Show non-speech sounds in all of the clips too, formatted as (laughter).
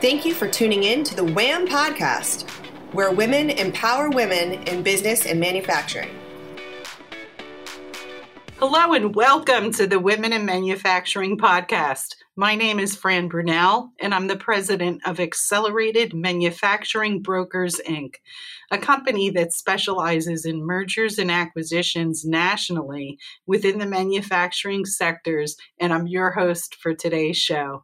Thank you for tuning in to the WHAM podcast, where women empower women in business and manufacturing. Hello and welcome to the Women in Manufacturing podcast. My name is Fran Brunel, and I'm the president of Accelerated Manufacturing Brokers, Inc., a company that specializes in mergers and acquisitions nationally within the manufacturing sectors. And I'm your host for today's show.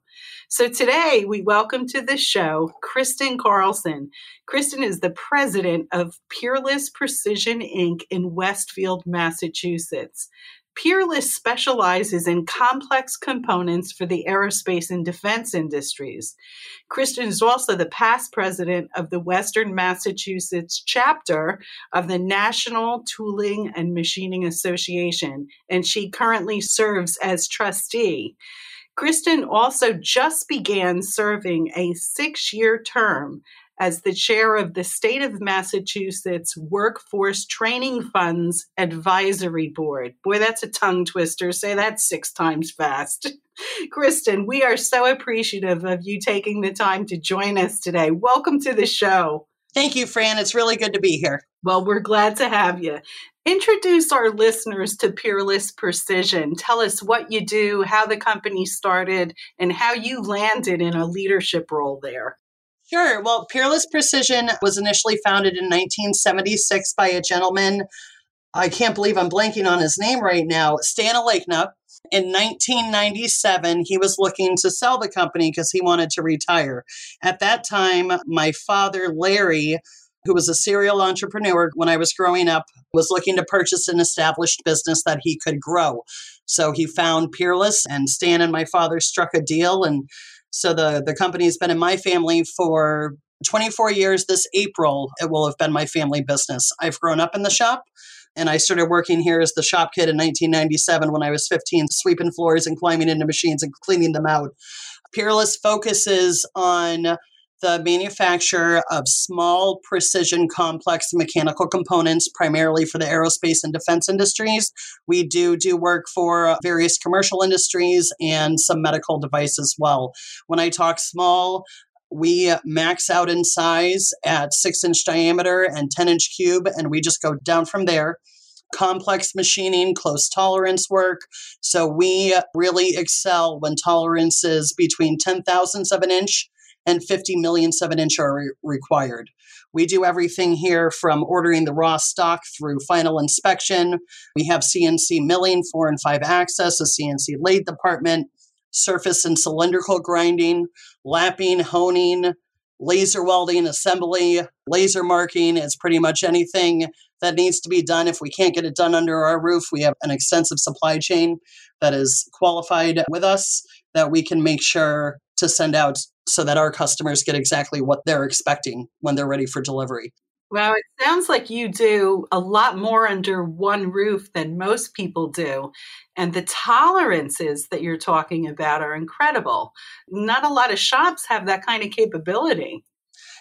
So today we welcome to the show Kristen Carlson. Kristen is the president of Peerless Precision Inc. in Westfield, Massachusetts. Peerless specializes in complex components for the aerospace and defense industries. Kristen is also the past president of the Western Massachusetts chapter of the National Tooling and Machining Association, and she currently serves as trustee. Kristen also just began serving a six year term as the chair of the State of Massachusetts Workforce Training Funds Advisory Board. Boy, that's a tongue twister. Say that six times fast. (laughs) Kristen, we are so appreciative of you taking the time to join us today. Welcome to the show. Thank you, Fran. It's really good to be here. Well, we're glad to have you. Introduce our listeners to Peerless Precision. Tell us what you do, how the company started, and how you landed in a leadership role there. Sure. Well, Peerless Precision was initially founded in 1976 by a gentleman. I can't believe I'm blanking on his name right now. Stan Alekna. In 1997, he was looking to sell the company because he wanted to retire. At that time, my father, Larry, who was a serial entrepreneur when I was growing up, was looking to purchase an established business that he could grow. So he found Peerless, and Stan and my father struck a deal, and so the the company has been in my family for 24 years. This April, it will have been my family business. I've grown up in the shop. And I started working here as the shop kid in 1997 when I was 15, sweeping floors and climbing into machines and cleaning them out. Peerless focuses on the manufacture of small, precision, complex mechanical components, primarily for the aerospace and defense industries. We do do work for various commercial industries and some medical device as well. When I talk small, we max out in size at six inch diameter and 10 inch cube, and we just go down from there complex machining, close tolerance work. So we really excel when tolerance is between 10 thousandths of an inch and 50 millionths of an inch are re- required. We do everything here from ordering the raw stock through final inspection. We have CNC milling, four and five axis, a CNC lathe department, surface and cylindrical grinding, lapping, honing, laser welding, assembly, laser marking. It's pretty much anything that needs to be done. If we can't get it done under our roof, we have an extensive supply chain that is qualified with us that we can make sure to send out so that our customers get exactly what they're expecting when they're ready for delivery. Well, it sounds like you do a lot more under one roof than most people do. And the tolerances that you're talking about are incredible. Not a lot of shops have that kind of capability.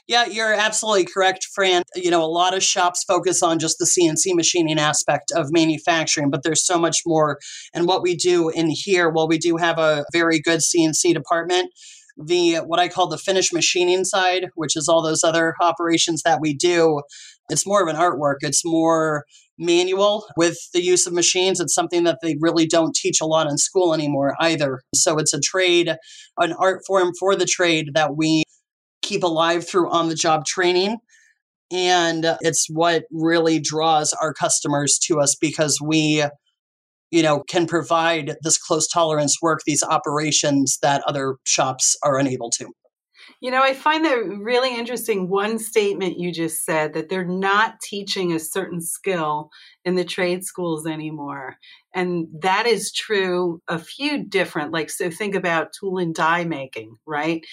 Yeah, you're absolutely correct, Fran. You know, a lot of shops focus on just the CNC machining aspect of manufacturing, but there's so much more. And what we do in here, while we do have a very good CNC department, the what I call the finished machining side, which is all those other operations that we do, it's more of an artwork. It's more manual with the use of machines. It's something that they really don't teach a lot in school anymore either. So it's a trade, an art form for the trade that we keep alive through on the job training. And it's what really draws our customers to us because we you know, can provide this close tolerance work, these operations that other shops are unable to. You know, I find that really interesting. One statement you just said that they're not teaching a certain skill in the trade schools anymore. And that is true a few different, like, so think about tool and die making, right?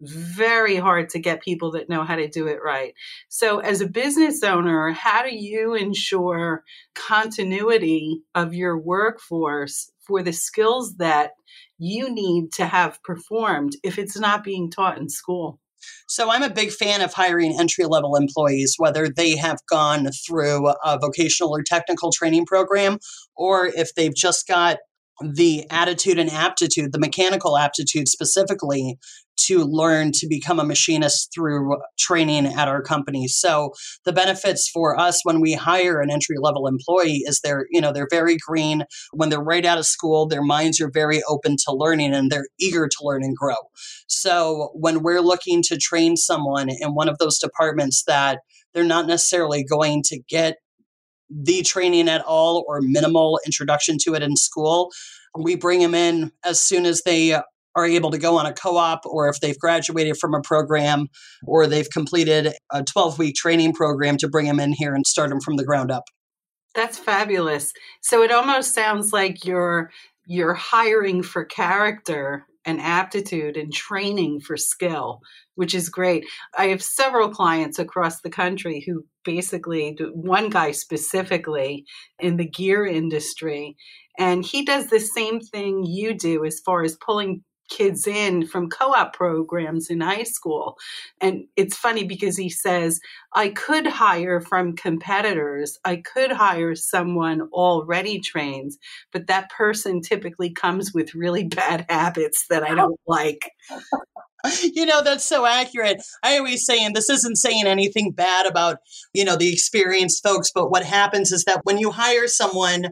Very hard to get people that know how to do it right. So, as a business owner, how do you ensure continuity of your workforce for the skills that you need to have performed if it's not being taught in school? So I'm a big fan of hiring entry level employees, whether they have gone through a vocational or technical training program, or if they've just got the attitude and aptitude, the mechanical aptitude specifically to learn to become a machinist through training at our company. So the benefits for us when we hire an entry level employee is they're, you know, they're very green. When they're right out of school, their minds are very open to learning and they're eager to learn and grow. So when we're looking to train someone in one of those departments that they're not necessarily going to get the training at all or minimal introduction to it in school, we bring them in as soon as they are able to go on a co-op or if they've graduated from a program or they've completed a 12 week training program to bring them in here and start them from the ground up. That's fabulous. So it almost sounds like you're you're hiring for character and aptitude and training for skill which is great. I have several clients across the country who basically one guy specifically in the gear industry and he does the same thing you do as far as pulling kids in from co op programs in high school. And it's funny because he says, I could hire from competitors, I could hire someone already trained, but that person typically comes with really (laughs) bad habits that I don't (laughs) like. you know that's so accurate i always say and this isn't saying anything bad about you know the experienced folks but what happens is that when you hire someone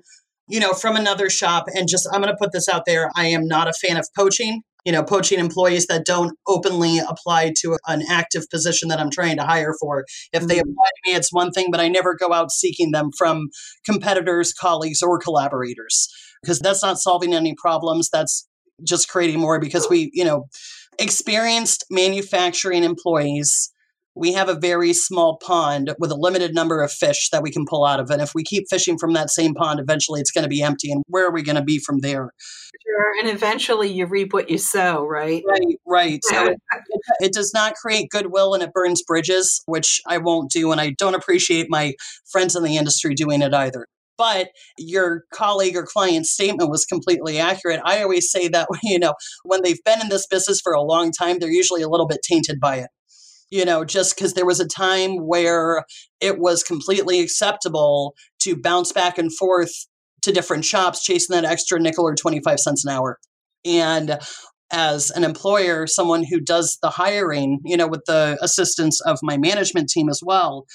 you know, from another shop. And just, I'm going to put this out there. I am not a fan of poaching, you know, poaching employees that don't openly apply to an active position that I'm trying to hire for. If they mm-hmm. apply to me, it's one thing, but I never go out seeking them from competitors, colleagues, or collaborators because that's not solving any problems. That's just creating more because we, you know, experienced manufacturing employees we have a very small pond with a limited number of fish that we can pull out of it. If we keep fishing from that same pond, eventually it's going to be empty. And where are we going to be from there? Sure. And eventually you reap what you sow, right? Right, right. So it, it does not create goodwill and it burns bridges, which I won't do. And I don't appreciate my friends in the industry doing it either but your colleague or client's statement was completely accurate. I always say that, (laughs) you know, when they've been in this business for a long time, they're usually a little bit tainted by it you know, just because there was a time where it was completely acceptable to bounce back and forth to different shops chasing that extra nickel or 25 cents an hour. And as an employer, someone who does the hiring, you know, with the assistance of my management team as well,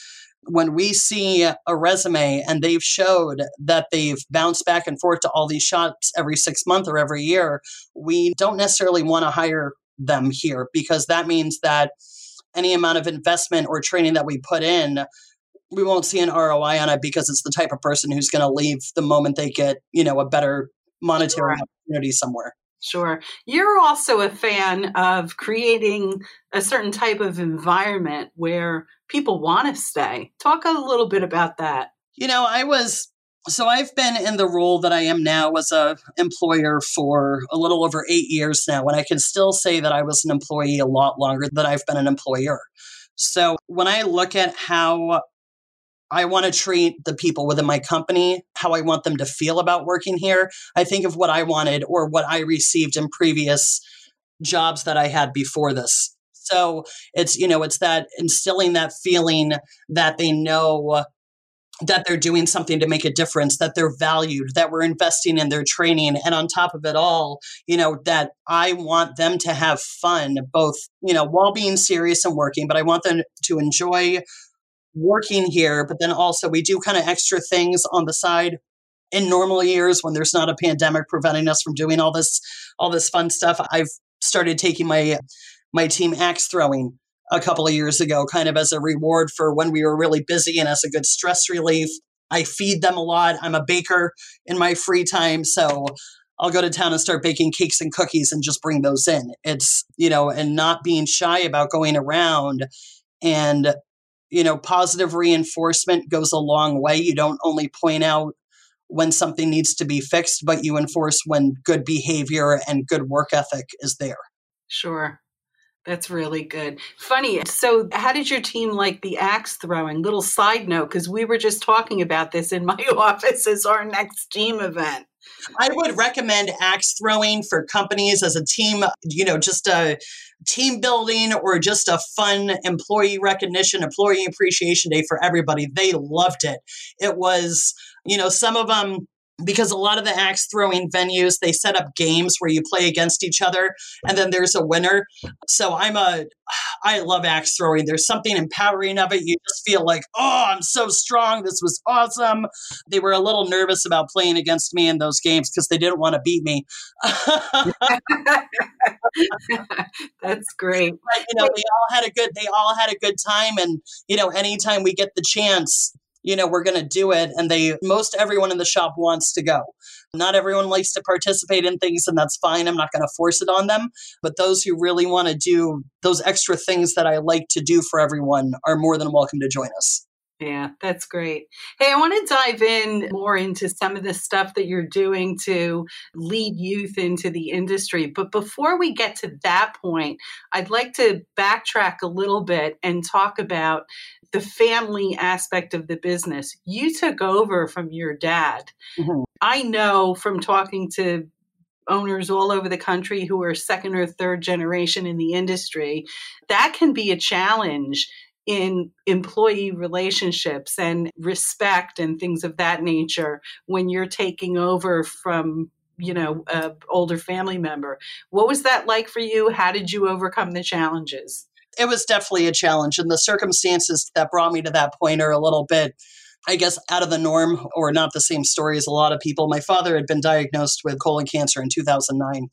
when we see a resume and they've showed that they've bounced back and forth to all these shops every six months or every year, we don't necessarily want to hire them here because that means that any amount of investment or training that we put in, we won't see an ROI on it because it's the type of person who's going to leave the moment they get, you know, a better monetary sure. opportunity somewhere. Sure. You're also a fan of creating a certain type of environment where people want to stay. Talk a little bit about that. You know, I was so I've been in the role that I am now as a employer for a little over eight years now, and I can still say that I was an employee a lot longer than I've been an employer. So when I look at how I want to treat the people within my company, how I want them to feel about working here, I think of what I wanted or what I received in previous jobs that I had before this. So it's, you know, it's that instilling that feeling that they know that they're doing something to make a difference, that they're valued, that we're investing in their training. And on top of it all, you know, that I want them to have fun, both, you know, while being serious and working, but I want them to enjoy working here. But then also, we do kind of extra things on the side in normal years when there's not a pandemic preventing us from doing all this all this fun stuff i've started taking my my team axe throwing a couple of years ago, kind of as a reward for when we were really busy and as a good stress relief. I feed them a lot. I'm a baker in my free time. So I'll go to town and start baking cakes and cookies and just bring those in. It's, you know, and not being shy about going around and, you know, positive reinforcement goes a long way. You don't only point out when something needs to be fixed, but you enforce when good behavior and good work ethic is there. Sure. That's really good. Funny. So, how did your team like the axe throwing? Little side note, because we were just talking about this in my (laughs) office as our next team event. I would recommend axe throwing for companies as a team, you know, just a team building or just a fun employee recognition, employee appreciation day for everybody. They loved it. It was, you know, some of them because a lot of the axe throwing venues they set up games where you play against each other and then there's a winner. So i'm a i love axe throwing. There's something empowering of it. You just feel like oh i'm so strong. This was awesome. They were a little nervous about playing against me in those games because they didn't want to beat me. (laughs) That's great. But, you know they all had a good they all had a good time and you know anytime we get the chance you know, we're going to do it. And they, most everyone in the shop wants to go. Not everyone likes to participate in things, and that's fine. I'm not going to force it on them. But those who really want to do those extra things that I like to do for everyone are more than welcome to join us. Yeah, that's great. Hey, I want to dive in more into some of the stuff that you're doing to lead youth into the industry. But before we get to that point, I'd like to backtrack a little bit and talk about the family aspect of the business. You took over from your dad. Mm-hmm. I know from talking to owners all over the country who are second or third generation in the industry, that can be a challenge in employee relationships and respect and things of that nature when you're taking over from you know a older family member what was that like for you how did you overcome the challenges it was definitely a challenge and the circumstances that brought me to that point are a little bit I guess, out of the norm or not the same story as a lot of people. My father had been diagnosed with colon cancer in 2009.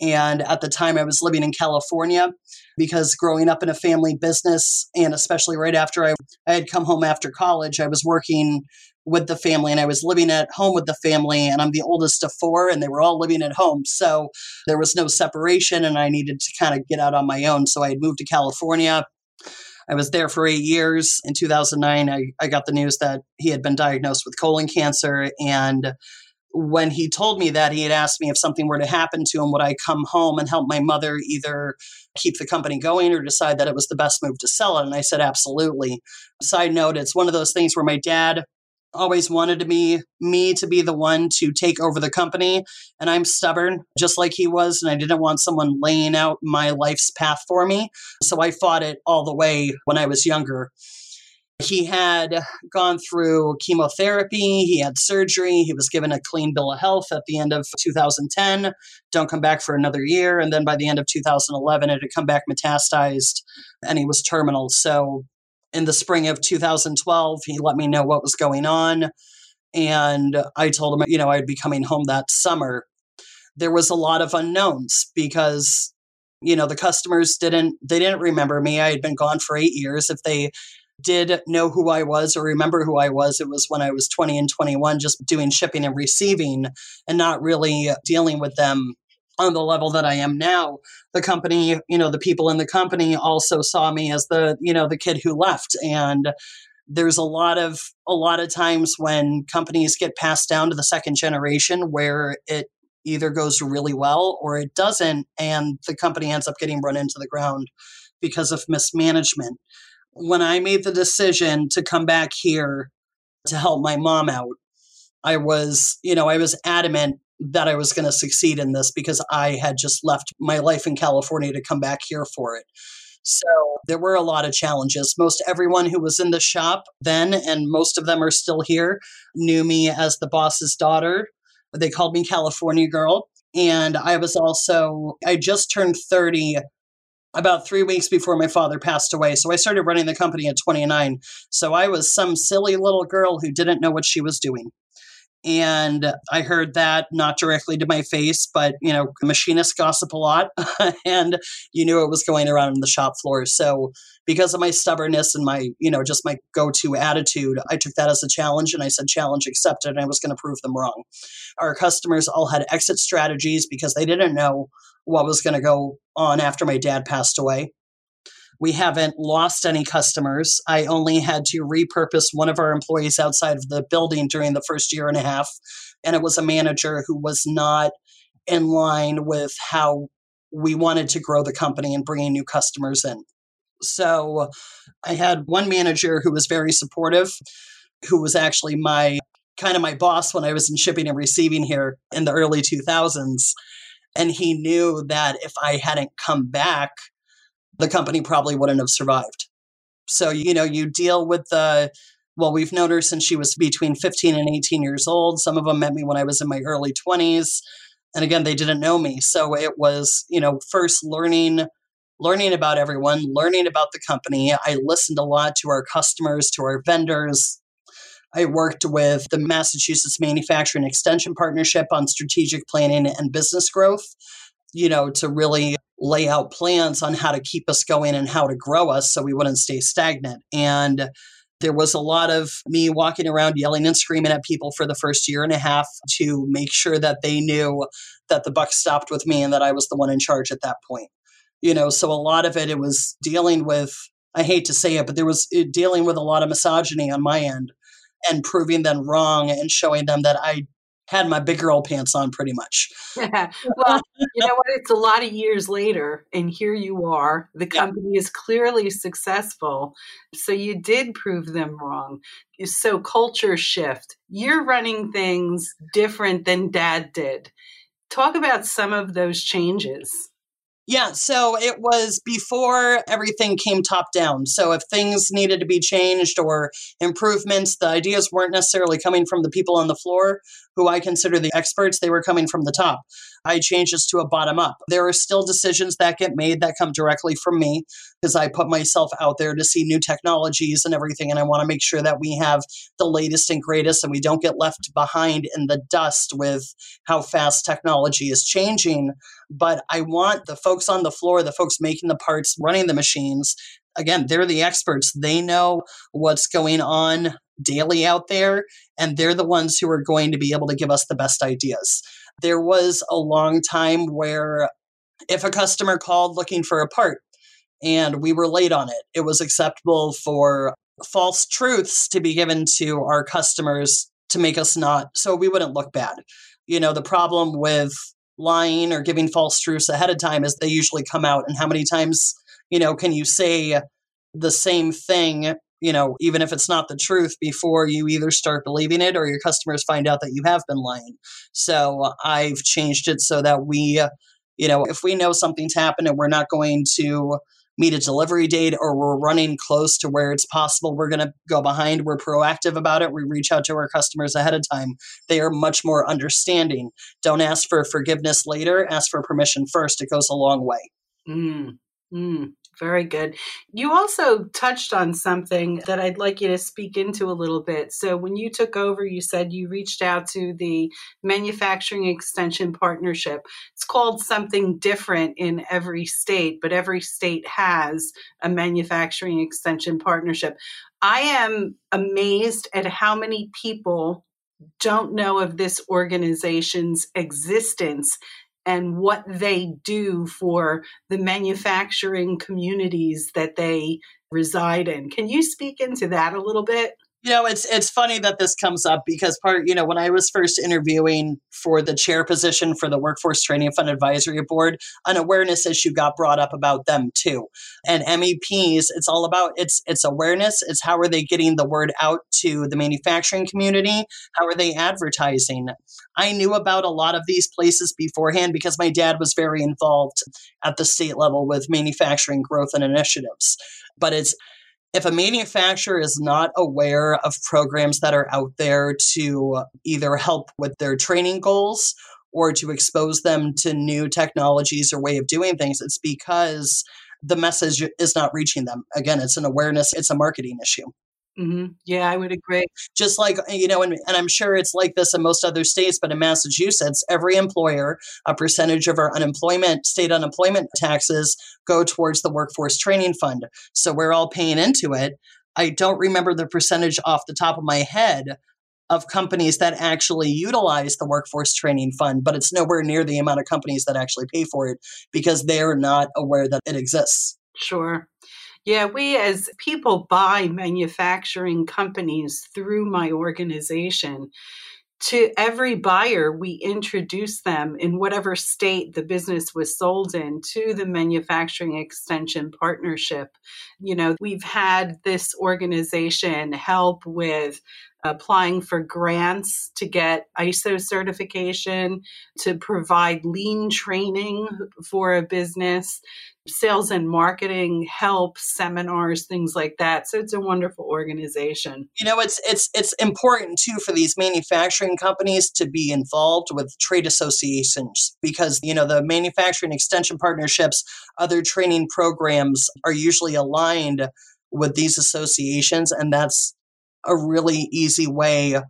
And at the time, I was living in California because growing up in a family business, and especially right after I, I had come home after college, I was working with the family and I was living at home with the family. And I'm the oldest of four, and they were all living at home. So there was no separation, and I needed to kind of get out on my own. So I had moved to California. I was there for eight years. In 2009, I, I got the news that he had been diagnosed with colon cancer. And when he told me that, he had asked me if something were to happen to him, would I come home and help my mother either keep the company going or decide that it was the best move to sell it? And I said, absolutely. Side note, it's one of those things where my dad always wanted to be me to be the one to take over the company and i'm stubborn just like he was and i didn't want someone laying out my life's path for me so i fought it all the way when i was younger he had gone through chemotherapy, he had surgery, he was given a clean bill of health at the end of 2010. Don't come back for another year. And then by the end of 2011, it had come back metastasized and he was terminal. So in the spring of 2012, he let me know what was going on. And I told him, you know, I'd be coming home that summer. There was a lot of unknowns because you know the customers didn't they didn't remember me i had been gone for eight years if they did know who I was or remember who I was, it was when I was 20 and 21, just doing shipping and receiving and not really dealing with them on the level that I am now. The company, you know, the people in the company also saw me as the, you know, the kid who left. And there's a lot of a lot of times when companies get passed down to the second generation where it either goes really well or it doesn't and the company ends up getting run into the ground because of mismanagement when I made the decision to come back here to help my mom out, I was, you know, I was adamant that I was going to succeed in this because I had just left my life in California to come back here for it. So there were a lot of challenges. Most everyone who was in the shop then, and most of them are still here, knew me as the boss's daughter. They called me California Girl. And I was also, I just turned 30 about three weeks before my father passed away. So I started running the company at 29. So I was some silly little girl who didn't know what she was doing. And I heard that not directly to my face, but you know, machinists gossip a lot, (laughs) and you knew it was going around in the shop floor. So, because of my stubbornness and my, you know, just my go-to attitude, I took that as a challenge, and I said, "Challenge accepted," and I was going to prove them wrong. Our customers all had exit strategies because they didn't know what was going to go on after my dad passed away. We haven't lost any customers. I only had to repurpose one of our employees outside of the building during the first year and a half. And it was a manager who was not in line with how we wanted to grow the company and bringing new customers in. So I had one manager who was very supportive, who was actually my kind of my boss when I was in shipping and receiving here in the early 2000s. And he knew that if I hadn't come back, the company probably wouldn't have survived. So, you know, you deal with the well, we've known her since she was between 15 and 18 years old. Some of them met me when I was in my early 20s. And again, they didn't know me. So it was, you know, first learning learning about everyone, learning about the company. I listened a lot to our customers, to our vendors. I worked with the Massachusetts Manufacturing Extension Partnership on strategic planning and business growth, you know, to really lay out plans on how to keep us going and how to grow us so we wouldn't stay stagnant. And there was a lot of me walking around yelling and screaming at people for the first year and a half to make sure that they knew that the buck stopped with me and that I was the one in charge at that point. You know, so a lot of it, it was dealing with, I hate to say it, but there was dealing with a lot of misogyny on my end and proving them wrong and showing them that I had my big girl pants on pretty much. (laughs) well, you know what? It's a lot of years later, and here you are. The company yeah. is clearly successful. So you did prove them wrong. So, culture shift. You're running things different than dad did. Talk about some of those changes. Yeah, so it was before everything came top down. So if things needed to be changed or improvements, the ideas weren't necessarily coming from the people on the floor who I consider the experts, they were coming from the top. I changed this to a bottom up. There are still decisions that get made that come directly from me because I put myself out there to see new technologies and everything. And I want to make sure that we have the latest and greatest and we don't get left behind in the dust with how fast technology is changing. But I want the folks on the floor, the folks making the parts, running the machines, again, they're the experts. They know what's going on daily out there, and they're the ones who are going to be able to give us the best ideas. There was a long time where if a customer called looking for a part and we were late on it, it was acceptable for false truths to be given to our customers to make us not so we wouldn't look bad. You know, the problem with lying or giving false truths ahead of time is they usually come out and how many times, you know, can you say the same thing you know, even if it's not the truth, before you either start believing it or your customers find out that you have been lying. So I've changed it so that we, you know, if we know something's happened and we're not going to meet a delivery date or we're running close to where it's possible we're going to go behind, we're proactive about it. We reach out to our customers ahead of time. They are much more understanding. Don't ask for forgiveness later, ask for permission first. It goes a long way. Mm, mm. Very good. You also touched on something that I'd like you to speak into a little bit. So, when you took over, you said you reached out to the Manufacturing Extension Partnership. It's called something different in every state, but every state has a Manufacturing Extension Partnership. I am amazed at how many people don't know of this organization's existence and what they do for the manufacturing communities that they reside in. Can you speak into that a little bit? You know, it's it's funny that this comes up because part, you know, when I was first interviewing for the chair position for the Workforce Training Fund Advisory Board, an awareness issue got brought up about them too. And MEPs, it's all about it's it's awareness, it's how are they getting the word out to the manufacturing community? How are they advertising? I knew about a lot of these places beforehand because my dad was very involved at the state level with manufacturing growth and initiatives. But it's if a manufacturer is not aware of programs that are out there to either help with their training goals or to expose them to new technologies or way of doing things, it's because the message is not reaching them. Again, it's an awareness, it's a marketing issue. Mm-hmm. Yeah, I would agree. Just like, you know, and, and I'm sure it's like this in most other states, but in Massachusetts, every employer, a percentage of our unemployment, state unemployment taxes go towards the workforce training fund. So we're all paying into it. I don't remember the percentage off the top of my head of companies that actually utilize the workforce training fund, but it's nowhere near the amount of companies that actually pay for it because they're not aware that it exists. Sure. Yeah, we as people buy manufacturing companies through my organization. To every buyer, we introduce them in whatever state the business was sold in to the manufacturing extension partnership. You know, we've had this organization help with applying for grants to get ISO certification, to provide lean training for a business, sales and marketing help, seminars, things like that. So it's a wonderful organization. You know, it's it's it's important too for these manufacturing companies to be involved with trade associations because you know the manufacturing extension partnerships, other training programs are usually aligned with these associations and that's a really easy way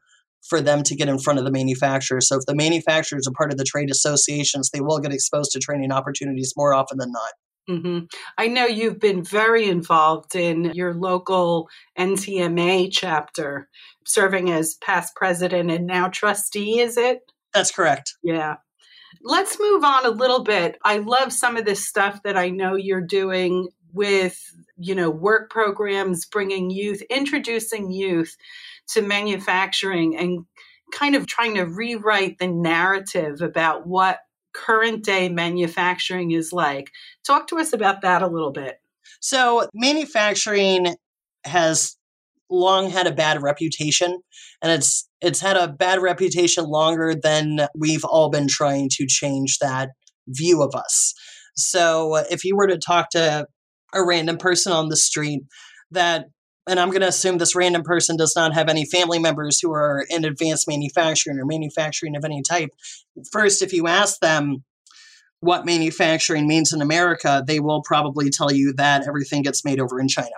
for them to get in front of the manufacturers. So if the manufacturers are part of the trade associations, they will get exposed to training opportunities more often than not. Mm-hmm. I know you've been very involved in your local NTMA chapter, serving as past president and now trustee, is it? That's correct. Yeah. Let's move on a little bit. I love some of this stuff that I know you're doing with, you know, work programs, bringing youth, introducing youth to manufacturing and kind of trying to rewrite the narrative about what current day manufacturing is like. Talk to us about that a little bit. So, manufacturing has long had a bad reputation and it's it's had a bad reputation longer than we've all been trying to change that view of us. So, if you were to talk to a random person on the street that and I'm going to assume this random person does not have any family members who are in advanced manufacturing or manufacturing of any type. First, if you ask them what manufacturing means in America, they will probably tell you that everything gets made over in China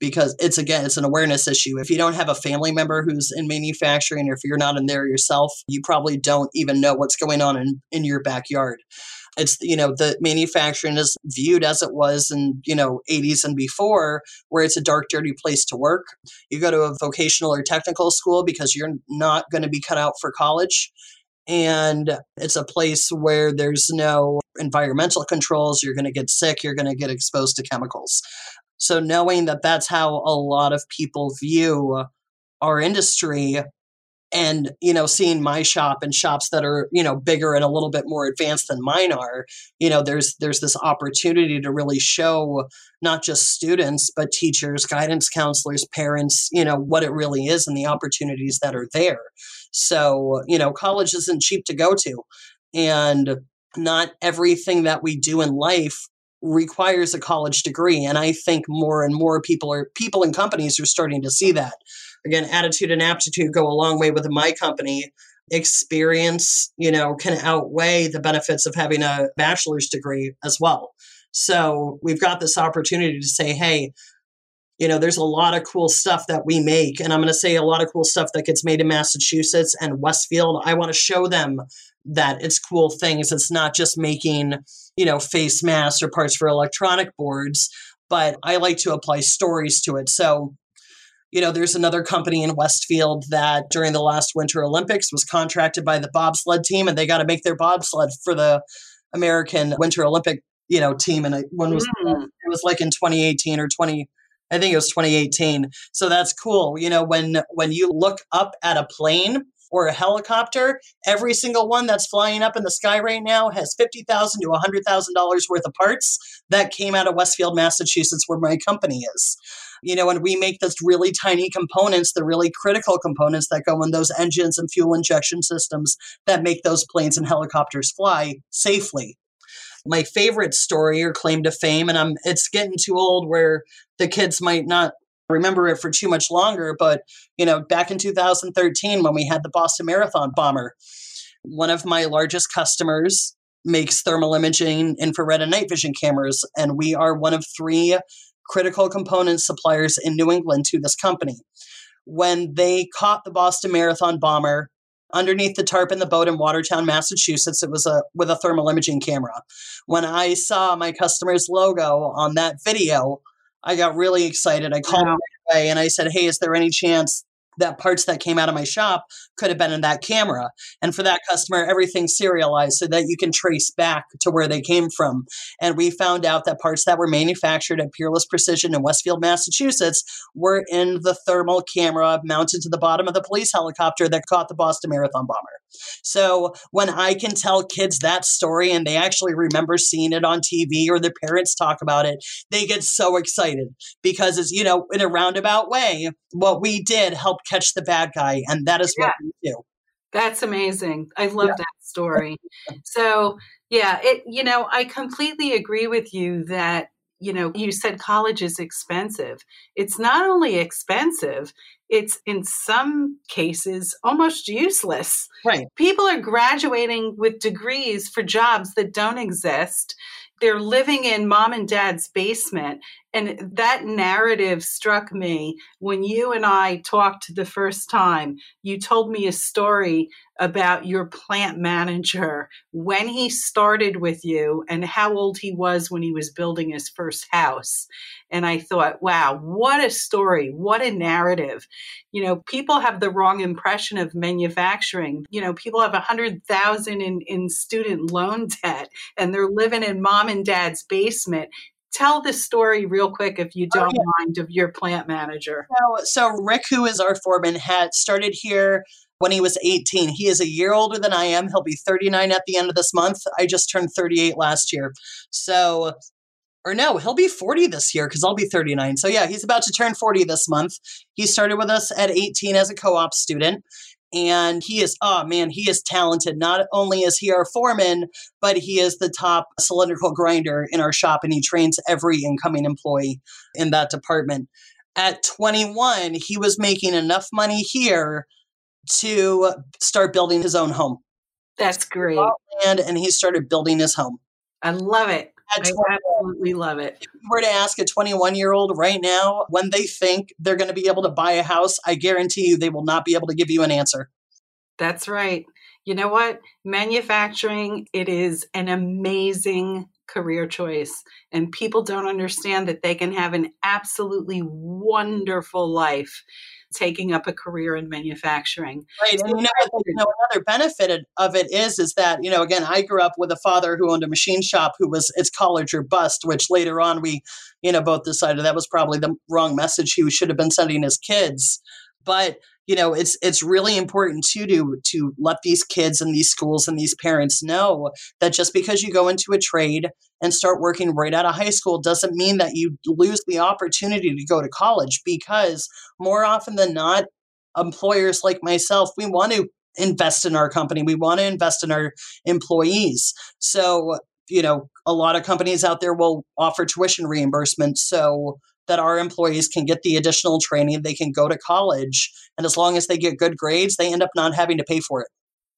because it's again it's an awareness issue if you don't have a family member who's in manufacturing or if you're not in there yourself you probably don't even know what's going on in, in your backyard it's you know the manufacturing is viewed as it was in you know 80s and before where it's a dark dirty place to work. You go to a vocational or technical school because you're not going to be cut out for college and it's a place where there's no environmental controls you're going to get sick you're going to get exposed to chemicals. So knowing that that's how a lot of people view our industry and you know seeing my shop and shops that are you know bigger and a little bit more advanced than mine are you know there's there's this opportunity to really show not just students but teachers guidance counselors parents you know what it really is and the opportunities that are there. So you know college isn't cheap to go to and not everything that we do in life requires a college degree and i think more and more people are people and companies are starting to see that again, attitude and aptitude go a long way with my company. Experience, you know, can outweigh the benefits of having a bachelor's degree as well. So we've got this opportunity to say, hey, you know, there's a lot of cool stuff that we make. And I'm going to say a lot of cool stuff that gets made in Massachusetts and Westfield. I want to show them that it's cool things. It's not just making, you know, face masks or parts for electronic boards, but I like to apply stories to it. So you know, there's another company in Westfield that during the last Winter Olympics was contracted by the bobsled team, and they got to make their bobsled for the American Winter Olympic, you know, team. And when was mm. it was like in 2018 or 20, I think it was 2018. So that's cool. You know, when when you look up at a plane or a helicopter, every single one that's flying up in the sky right now has 50,000 to hundred thousand dollars worth of parts that came out of Westfield, Massachusetts, where my company is you know, and we make those really tiny components, the really critical components that go in those engines and fuel injection systems that make those planes and helicopters fly safely. My favorite story or claim to fame, and I'm it's getting too old where the kids might not remember it for too much longer, but you know, back in 2013 when we had the Boston Marathon bomber, one of my largest customers makes thermal imaging, infrared, and night vision cameras, and we are one of three critical component suppliers in New England to this company. When they caught the Boston Marathon bomber underneath the tarp in the boat in Watertown, Massachusetts, it was a with a thermal imaging camera. When I saw my customer's logo on that video, I got really excited. I called wow. right away and I said, "Hey, is there any chance that parts that came out of my shop could have been in that camera. And for that customer, everything's serialized so that you can trace back to where they came from. And we found out that parts that were manufactured at Peerless Precision in Westfield, Massachusetts were in the thermal camera mounted to the bottom of the police helicopter that caught the Boston Marathon bomber. So when I can tell kids that story and they actually remember seeing it on TV or their parents talk about it, they get so excited because it's, you know, in a roundabout way, what we did helped help catch the bad guy. And that is yeah. what we do. That's amazing. I love yeah. that story. so, yeah, it you know, I completely agree with you that you know, you said college is expensive. It's not only expensive, it's in some cases almost useless. Right. People are graduating with degrees for jobs that don't exist they're living in mom and dad's basement. And that narrative struck me when you and I talked the first time. You told me a story about your plant manager, when he started with you, and how old he was when he was building his first house. And I thought, wow, what a story, what a narrative. You know, people have the wrong impression of manufacturing. You know, people have a hundred thousand in, in student loan debt and they're living in mom and dad's basement tell this story real quick if you oh, don't oh, yeah. mind of your plant manager so, so rick who is our foreman had started here when he was 18. He is a year older than I am. He'll be 39 at the end of this month. I just turned 38 last year. So, or no, he'll be 40 this year because I'll be 39. So, yeah, he's about to turn 40 this month. He started with us at 18 as a co op student. And he is, oh man, he is talented. Not only is he our foreman, but he is the top cylindrical grinder in our shop and he trains every incoming employee in that department. At 21, he was making enough money here to start building his own home. That's great. And and he started building his home. I love it. I absolutely love it. If you were to ask a 21 year old right now when they think they're going to be able to buy a house, I guarantee you they will not be able to give you an answer. That's right. You know what? Manufacturing, it is an amazing career choice. And people don't understand that they can have an absolutely wonderful life taking up a career in manufacturing. Right. So and you know, you know, another benefit of it is is that, you know, again, I grew up with a father who owned a machine shop who was it's college or bust, which later on we, you know, both decided that was probably the wrong message he should have been sending his kids. But you know it's it's really important too to to let these kids and these schools and these parents know that just because you go into a trade and start working right out of high school doesn't mean that you lose the opportunity to go to college because more often than not employers like myself we want to invest in our company we want to invest in our employees. So you know a lot of companies out there will offer tuition reimbursement so that our employees can get the additional training, they can go to college, and as long as they get good grades, they end up not having to pay for it.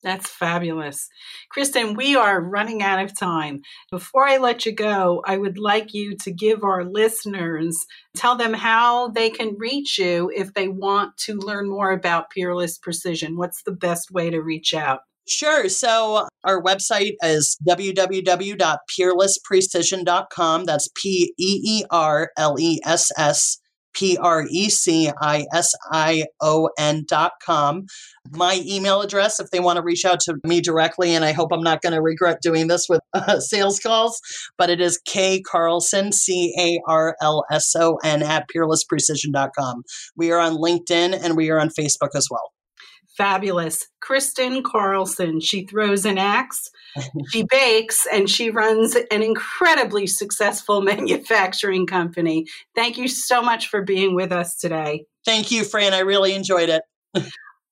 That's fabulous. Kristen, we are running out of time. Before I let you go, I would like you to give our listeners, tell them how they can reach you if they want to learn more about Peerless Precision. What's the best way to reach out? Sure. So our website is www.peerlessprecision.com. That's P E E R L E S S P R E C I S I O N dot com. My email address, if they want to reach out to me directly, and I hope I'm not going to regret doing this with (laughs) uh, sales calls, but it is K Carlson, C A R L S O N, at peerlessprecision.com. We are on LinkedIn and we are on Facebook as well fabulous Kristen Carlson. She throws an axe, she (laughs) bakes, and she runs an incredibly successful (laughs) manufacturing company. Thank you so much for being with us today. Thank you, Fran. I really enjoyed it. (laughs)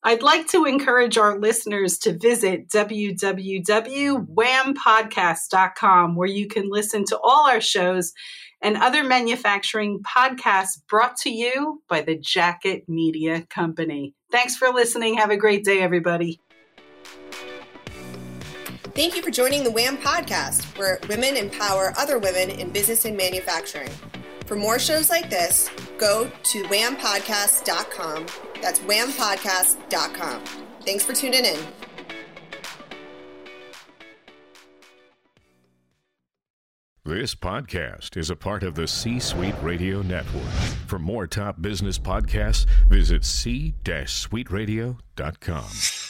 I'd like to encourage our listeners to visit www.whampodcast.com, where you can listen to all our shows and other manufacturing podcasts brought to you by the Jacket Media Company. Thanks for listening. Have a great day, everybody. Thank you for joining the WHAM podcast, where women empower other women in business and manufacturing. For more shows like this, go to whampodcast.com. That's whampodcast.com. Thanks for tuning in. This podcast is a part of the C Suite Radio Network. For more top business podcasts, visit c-suiteradio.com.